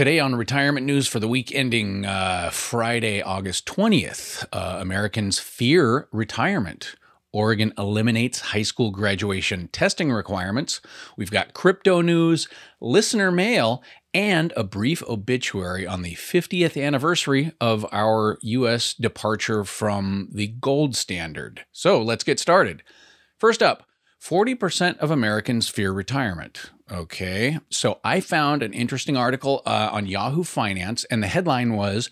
Today on retirement news for the week ending uh, Friday, August 20th, uh, Americans fear retirement. Oregon eliminates high school graduation testing requirements. We've got crypto news, listener mail, and a brief obituary on the 50th anniversary of our U.S. departure from the gold standard. So let's get started. First up, 40% of Americans fear retirement. Okay, so I found an interesting article uh, on Yahoo Finance, and the headline was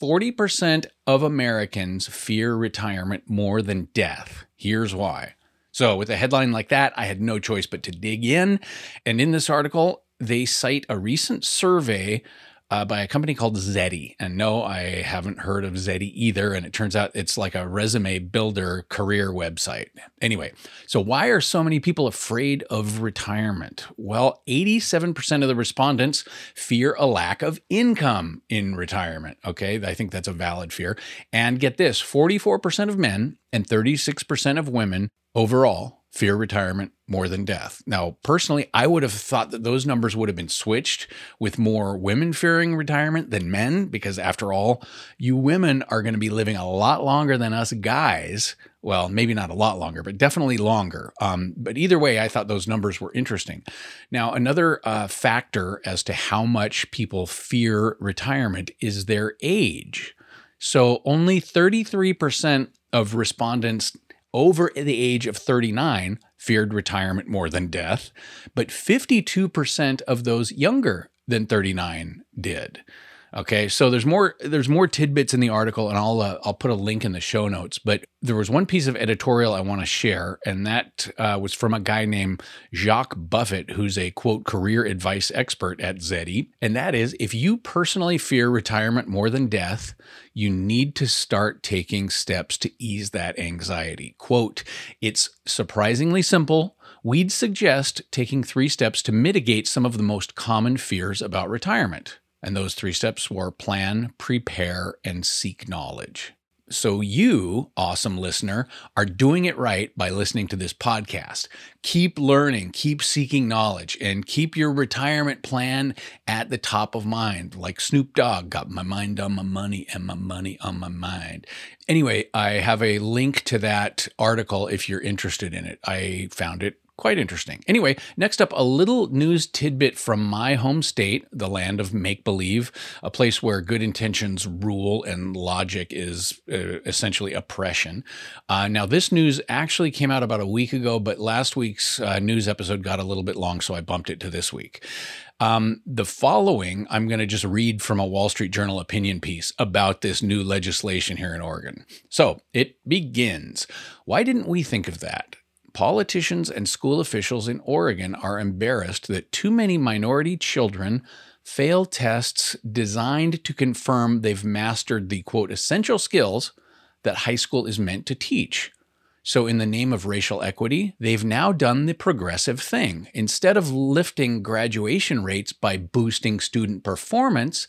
40% of Americans fear retirement more than death. Here's why. So, with a headline like that, I had no choice but to dig in. And in this article, they cite a recent survey uh, by a company called Zety. And no, I haven't heard of Zety either. And it turns out it's like a resume builder career website. Anyway, so why are so many people afraid of retirement? Well, 87% of the respondents fear a lack of income in retirement. Okay, I think that's a valid fear. And get this 44% of men and 36% of women overall fear retirement more than death. Now, personally, I would have thought that those numbers would have been switched with more women fearing retirement than men, because after all, you women are going to be living a lot longer than us guys. Well, maybe not a lot longer, but definitely longer. Um, but either way, I thought those numbers were interesting. Now, another uh, factor as to how much people fear retirement is their age. So only 33% of respondents over the age of 39 feared retirement more than death, but 52% of those younger than 39 did. Okay, so there's more there's more tidbits in the article, and I'll uh, I'll put a link in the show notes. But there was one piece of editorial I want to share, and that uh, was from a guy named Jacques Buffett, who's a quote career advice expert at Zety, and that is if you personally fear retirement more than death, you need to start taking steps to ease that anxiety. Quote, it's surprisingly simple. We'd suggest taking three steps to mitigate some of the most common fears about retirement. And those three steps were plan, prepare, and seek knowledge. So, you, awesome listener, are doing it right by listening to this podcast. Keep learning, keep seeking knowledge, and keep your retirement plan at the top of mind. Like Snoop Dogg got my mind on my money and my money on my mind. Anyway, I have a link to that article if you're interested in it. I found it quite interesting. Anyway, next up, a little news tidbit from my home state, the land of make believe, a place where good intentions rule and logic is uh, essentially oppression. Uh, now, this news actually came out about a week ago, but last week's uh, news episode got a little bit long, so I bumped it to this week. Um, the following, I'm going to just read from a Wall Street Journal opinion piece about this new legislation here in Oregon. So it begins. Why didn't we think of that? Politicians and school officials in Oregon are embarrassed that too many minority children fail tests designed to confirm they've mastered the quote essential skills that high school is meant to teach. So, in the name of racial equity, they've now done the progressive thing. Instead of lifting graduation rates by boosting student performance,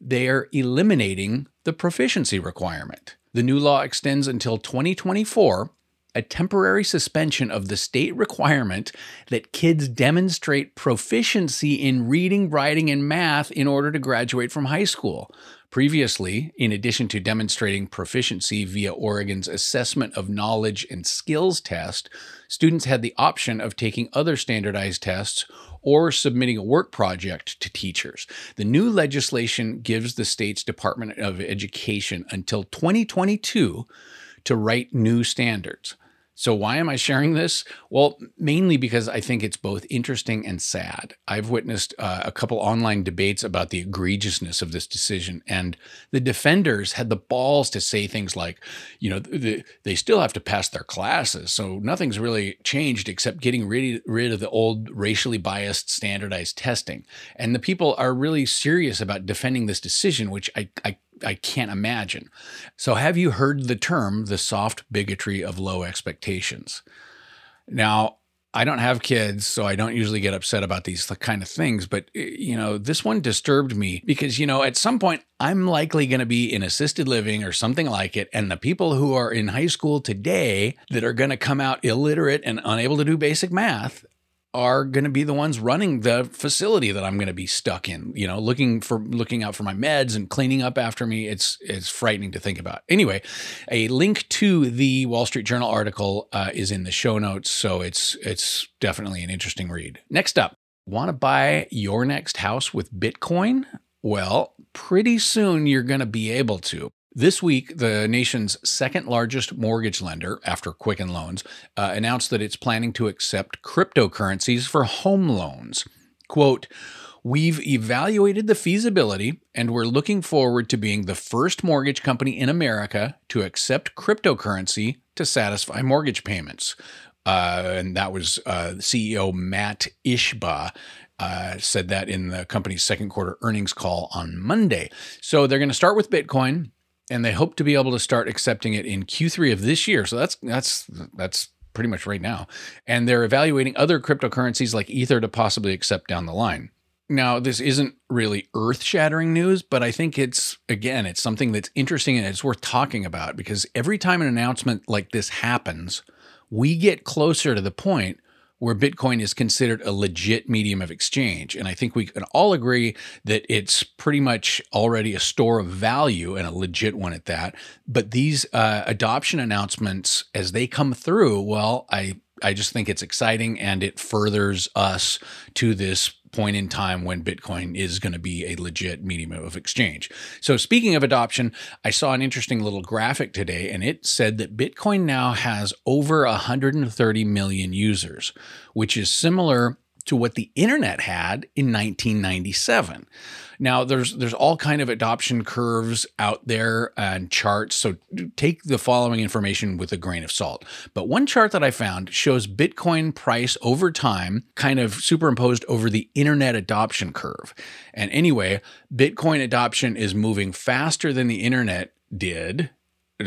they are eliminating the proficiency requirement. The new law extends until 2024 a temporary suspension of the state requirement that kids demonstrate proficiency in reading, writing, and math in order to graduate from high school. Previously, in addition to demonstrating proficiency via Oregon's Assessment of Knowledge and Skills test, students had the option of taking other standardized tests or submitting a work project to teachers. The new legislation gives the state's Department of Education until 2022 to write new standards. So, why am I sharing this? Well, mainly because I think it's both interesting and sad. I've witnessed uh, a couple online debates about the egregiousness of this decision, and the defenders had the balls to say things like, you know, the, they still have to pass their classes, so nothing's really changed except getting rid, rid of the old racially biased standardized testing. And the people are really serious about defending this decision, which I, I I can't imagine. So, have you heard the term the soft bigotry of low expectations? Now, I don't have kids, so I don't usually get upset about these kind of things. But, eh, you know, this one disturbed me because, you know, at some point I'm likely going to be in assisted living or something like it. And the people who are in high school today that are going to come out illiterate and unable to do basic math are going to be the ones running the facility that I'm going to be stuck in, you know, looking for looking out for my meds and cleaning up after me. It's it's frightening to think about. Anyway, a link to the Wall Street Journal article uh, is in the show notes, so it's it's definitely an interesting read. Next up, want to buy your next house with Bitcoin? Well, pretty soon you're going to be able to. This week, the nation's second largest mortgage lender, after Quicken Loans, uh, announced that it's planning to accept cryptocurrencies for home loans. Quote, We've evaluated the feasibility and we're looking forward to being the first mortgage company in America to accept cryptocurrency to satisfy mortgage payments. Uh, and that was uh, CEO Matt Ishbia uh, said that in the company's second quarter earnings call on Monday. So they're going to start with Bitcoin and they hope to be able to start accepting it in Q3 of this year. So that's that's that's pretty much right now. And they're evaluating other cryptocurrencies like Ether to possibly accept down the line. Now, this isn't really earth-shattering news, but I think it's again, it's something that's interesting and it's worth talking about because every time an announcement like this happens, we get closer to the point where Bitcoin is considered a legit medium of exchange. And I think we can all agree that it's pretty much already a store of value and a legit one at that. But these uh, adoption announcements, as they come through, well, I I just think it's exciting and it furthers us to this point in time when Bitcoin is going to be a legit medium of exchange. So, speaking of adoption, I saw an interesting little graphic today, and it said that Bitcoin now has over 130 million users, which is similar to what the internet had in 1997. Now there's there's all kind of adoption curves out there and charts, so take the following information with a grain of salt. But one chart that I found shows Bitcoin price over time kind of superimposed over the internet adoption curve. And anyway, Bitcoin adoption is moving faster than the internet did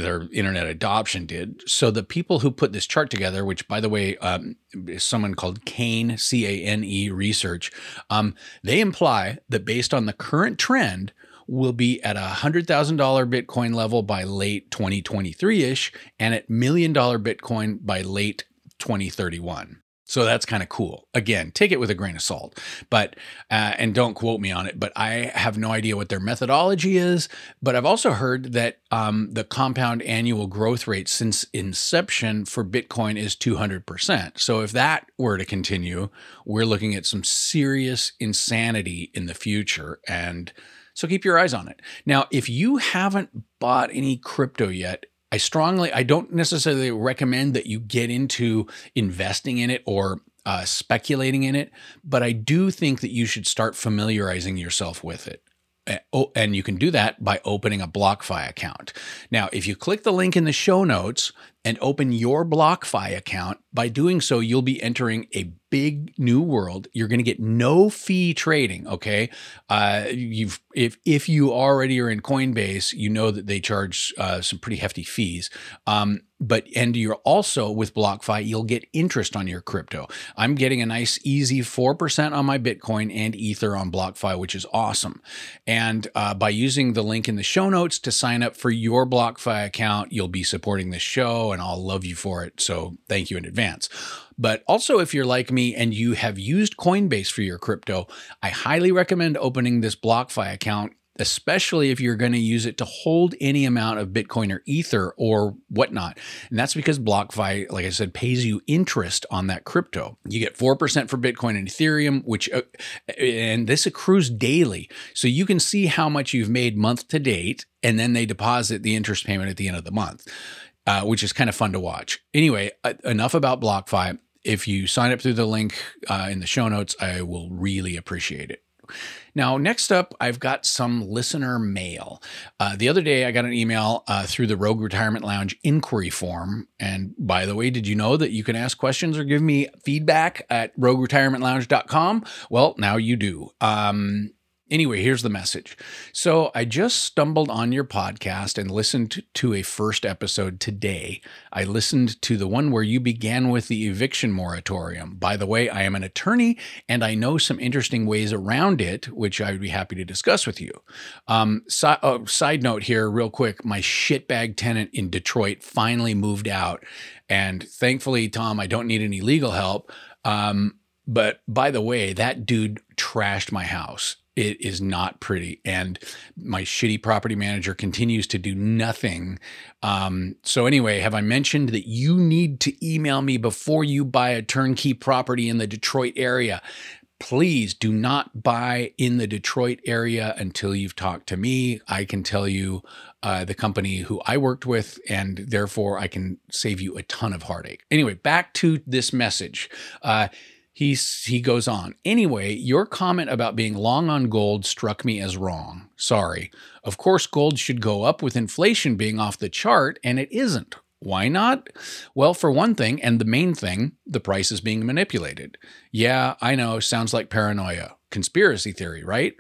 their internet adoption did. So the people who put this chart together, which by the way um, is someone called Cane C A N E Research, um, they imply that based on the current trend, will be at a hundred thousand dollar Bitcoin level by late 2023 ish, and at million dollar Bitcoin by late 2031. So that's kind of cool. Again, take it with a grain of salt, but uh, and don't quote me on it. But I have no idea what their methodology is. But I've also heard that um, the compound annual growth rate since inception for Bitcoin is two hundred percent. So if that were to continue, we're looking at some serious insanity in the future, and so keep your eyes on it. Now, if you haven't bought any crypto yet, I strongly, I don't necessarily recommend that you get into investing in it or uh, speculating in it, but I do think that you should start familiarizing yourself with it. Oh, and you can do that by opening a BlockFi account. Now, if you click the link in the show notes and open your BlockFi account, by doing so, you'll be entering a big new world. You're going to get no fee trading. Okay, uh, you've if if you already are in Coinbase, you know that they charge uh, some pretty hefty fees. Um, but and you're also with BlockFi, you'll get interest on your crypto. I'm getting a nice easy four percent on my Bitcoin and Ether on BlockFi, which is awesome. And uh, by using the link in the show notes to sign up for your BlockFi account, you'll be supporting the show, and I'll love you for it. So thank you in advance. But also, if you're like me and you have used Coinbase for your crypto, I highly recommend opening this BlockFi account especially if you're going to use it to hold any amount of Bitcoin or Ether or whatnot. And that's because BlockFi, like I said, pays you interest on that crypto. You get 4% for Bitcoin and Ethereum, which, uh, and this accrues daily. So you can see how much you've made month to date, and then they deposit the interest payment at the end of the month. Uh, which is kind of fun to watch. Anyway, uh, enough about BlockFi. If you sign up through the link uh, in the show notes, I will really appreciate it. Now, next up, I've got some listener mail. Uh, the other day, I got an email uh, through the Rogue Retirement Lounge inquiry form. And by the way, did you know that you can ask questions or give me feedback at rogueretirementlounge.com? Well, now you do. Um, Anyway, here's the message. So, I just stumbled on your podcast and listened to a first episode today. I listened to the one where you began with the eviction moratorium. By the way, I am an attorney and I know some interesting ways around it, which I would be happy to discuss with you. Um, si- uh, side note here, real quick my shitbag tenant in Detroit finally moved out. And thankfully, Tom, I don't need any legal help. Um, But by the way, that dude trashed my house. It is not pretty. And my shitty property manager continues to do nothing. Um, so, anyway, have I mentioned that you need to email me before you buy a turnkey property in the Detroit area? please do not buy in the Detroit area until you've talked to me. I can tell you uh, the company who I worked with, and therefore I can save you a ton of heartache. Anyway, back to this message. Uh, He's, he goes on. Anyway, your comment about being long on gold struck me as wrong. Sorry. Of course, gold should go up with inflation being off the chart, and it isn't. Why not? Well, for one thing, and the main thing, the price is being manipulated. Yeah, I know, sounds like paranoia. Conspiracy theory, right?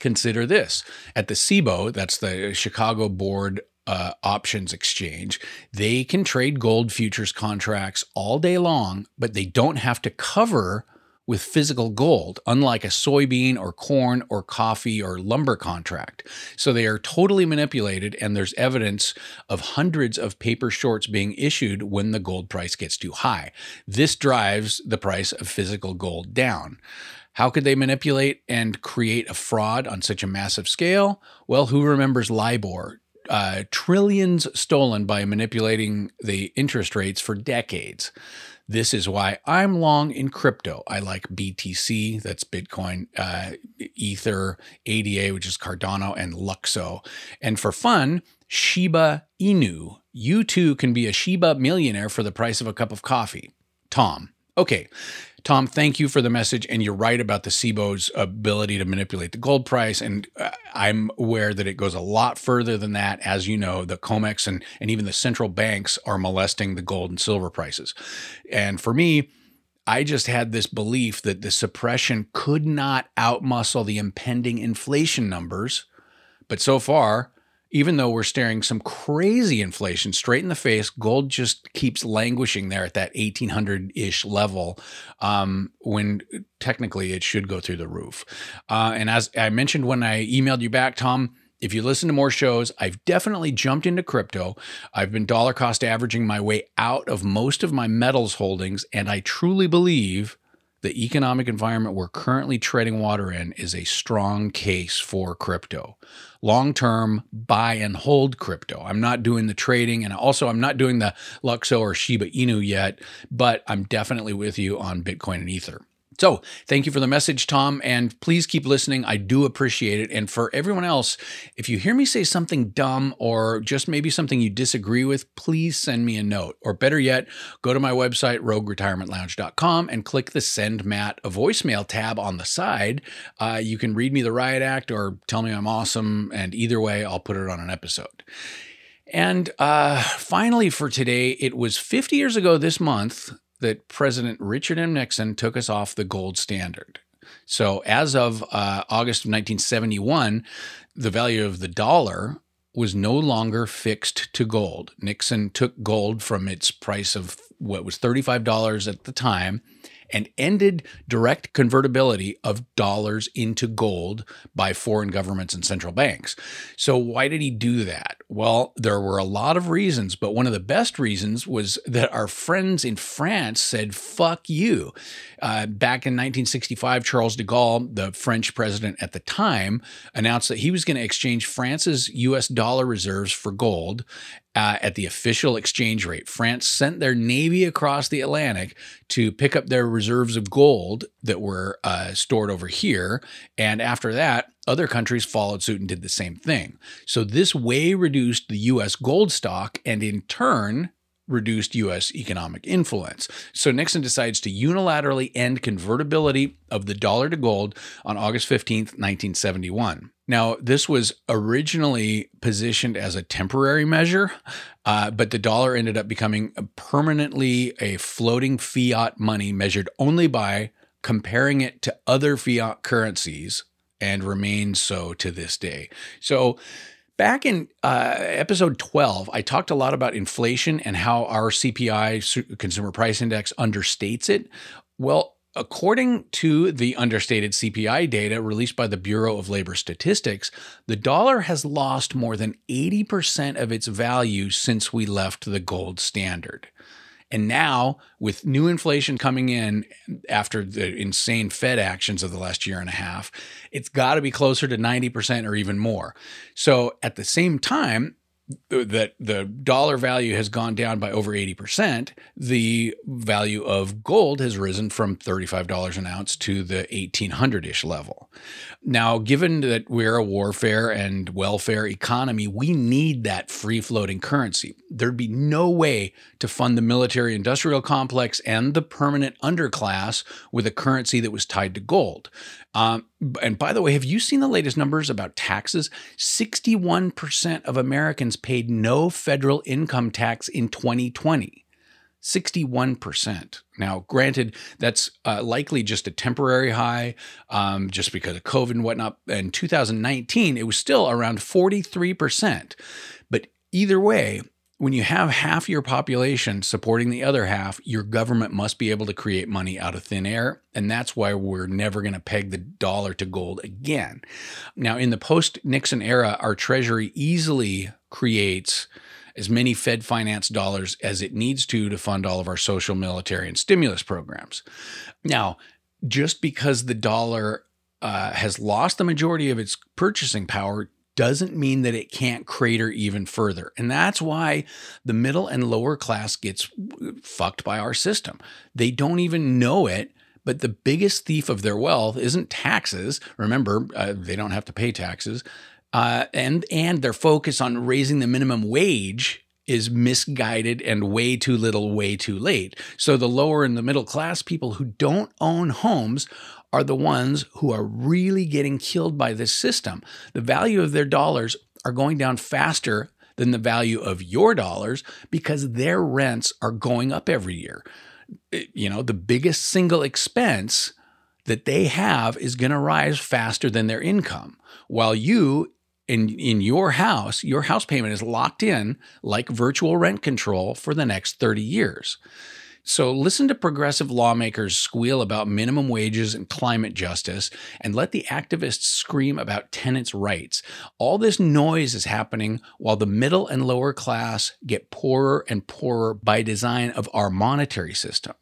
Consider this. At the CBOE, that's the Chicago Board uh, options exchange, they can trade gold futures contracts all day long, but they don't have to cover with physical gold, unlike a soybean or corn or coffee or lumber contract. So they are totally manipulated, and there's evidence of hundreds of paper shorts being issued when the gold price gets too high. This drives the price of physical gold down. How could they manipulate and create a fraud on such a massive scale? Well, who remembers LIBOR? Uh, trillions stolen by manipulating the interest rates for decades. This is why I'm long in crypto. I like BTC, that's Bitcoin, uh, Ether, ADA, which is Cardano, and Lukso. And for fun, Shiba Inu. You too can be a Shiba millionaire for the price of a cup of coffee. Tom. Okay, Tom, thank you for the message. And you're right about the CBOE's ability to manipulate the gold price. And uh, I'm aware that it goes a lot further than that. As you know, the COMEX and, and even the central banks are molesting the gold and silver prices. And for me, I just had this belief that the suppression could not outmuscle the impending inflation numbers. But so far, even though we're staring some crazy inflation straight in the face, gold just keeps languishing there at that 1800 ish level um, when technically it should go through the roof. Uh, and as I mentioned when I emailed you back, Tom, if you listen to more shows, I've definitely jumped into crypto. I've been dollar cost averaging my way out of most of my metals holdings, and I truly believe the economic environment we're currently treading water in is a strong case for crypto. Long term, buy and hold crypto. I'm not doing the trading, and also I'm not doing the Lukso or Shiba Inu yet, but I'm definitely with you on Bitcoin and Ether. So, thank you for the message, Tom, and please keep listening. I do appreciate it. And for everyone else, if you hear me say something dumb or just maybe something you disagree with, please send me a note. Or better yet, go to my website, rogueretirementlounge.com, and click the Send Matt a voicemail tab on the side. Uh, you can read me the riot act or tell me I'm awesome. And either way, I'll put it on an episode. And uh, finally, for today, it was 50 years ago this month that President Richard M. Nixon took us off the gold standard. So, as of uh, August of 1971, the value of the dollar was no longer fixed to gold. Nixon took gold from its price of what was $35 at the time and ended direct convertibility of dollars into gold by foreign governments and central banks. So, why did he do that? Well, there were a lot of reasons, but one of the best reasons was that our friends in France said, fuck you. Uh, back in 1965, Charles de Gaulle, the French president at the time, announced that he was going to exchange France's US dollar reserves for gold uh, at the official exchange rate. France sent their navy across the Atlantic to pick up their reserves of gold that were uh, stored over here. And after that, other countries followed suit and did the same thing. So this way reduced the US gold stock and in turn reduced U.S. economic influence. So Nixon decides to unilaterally end convertibility of the dollar to gold on August 15th, 1971. Now, this was originally positioned as a temporary measure, uh, but the dollar ended up becoming permanently a floating fiat money measured only by comparing it to other fiat currencies and remains so to this day. So, back in uh, episode 12, I talked a lot about inflation and how our CPI, Consumer Price Index, understates it. Well, According to the understated CPI data released by the Bureau of Labor Statistics, the dollar has lost more than 80% of its value since we left the gold standard. And now, with new inflation coming in after the insane Fed actions of the last year and a half, it's got to be closer to 90% or even more. So, at the same time, that the dollar value has gone down by over 80%, the value of gold has risen from $35 an ounce to the 1800 ish level. Now, given that we're a warfare and welfare economy, we need that free floating currency. There'd be no way to fund the military industrial complex and the permanent underclass with a currency that was tied to gold. Um, and by the way, have you seen the latest numbers about taxes? 61% of Americans paid no federal income tax in 2020. 61%. Now, granted, that's uh, likely just a temporary high um, just because of COVID and whatnot. In 2019, it was still around 43%. But either way, when you have half your population supporting the other half, your government must be able to create money out of thin air. And that's why we're never going to peg the dollar to gold again. Now, in the post Nixon era, our Treasury easily creates as many Fed finance dollars as it needs to to fund all of our social, military, and stimulus programs. Now, just because the dollar uh, has lost the majority of its purchasing power doesn't mean that it can't crater even further. And that's why the middle and lower class gets fucked by our system. They don't even know it. But the biggest thief of their wealth isn't taxes. Remember, uh, they don't have to pay taxes. Uh, and and their focus on raising the minimum wage is misguided and way too little, way too late. So the lower and the middle class people who don't own homes are the ones who are really getting killed by this system. The value of their dollars are going down faster than the value of your dollars because their rents are going up every year. You know, the biggest single expense that they have is going to rise faster than their income. While you in in your house, your house payment is locked in like virtual rent control for the next 30 years. So listen to progressive lawmakers squeal about minimum wages and climate justice, and let the activists scream about tenants' rights. All this noise is happening while the middle and lower class get poorer and poorer by design of our monetary system.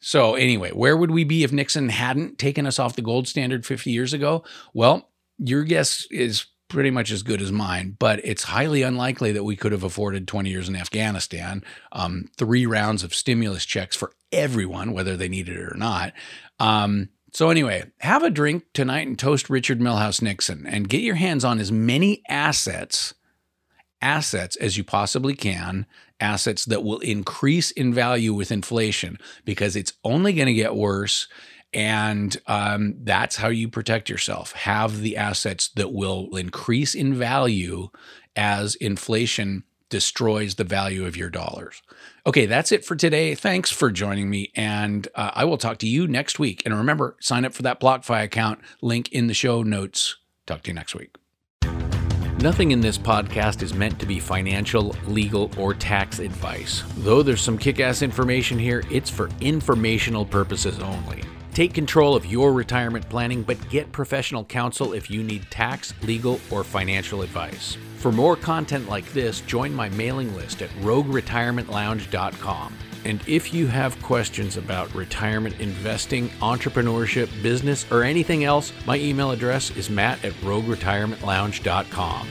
So, anyway, where would we be if Nixon hadn't taken us off the gold standard 50 years ago? Well, your guess is pretty much as good as mine, but it's highly unlikely that we could have afforded 20 years in Afghanistan, um, three rounds of stimulus checks for everyone, whether they needed it or not. Um, so, anyway, have a drink tonight and toast Richard Milhous Nixon and get your hands on as many assets assets as you possibly can, assets that will increase in value with inflation because it's only going to get worse and um, that's how you protect yourself. Have the assets that will increase in value as inflation destroys the value of your dollars. Okay, that's it for today. Thanks for joining me, and uh, I will talk to you next week. And remember, sign up for that BlockFi account, link in the show notes. Talk to you next week. Nothing in this podcast is meant to be financial, legal, or tax advice. Though there's some kick ass information here, it's for informational purposes only. Take control of your retirement planning, but get professional counsel if you need tax, legal, or financial advice. For more content like this, join my mailing list at rogueretirementlounge.com. And if you have questions about retirement investing, entrepreneurship, business, or anything else, my email address is matt at rogueretirementlounge.com.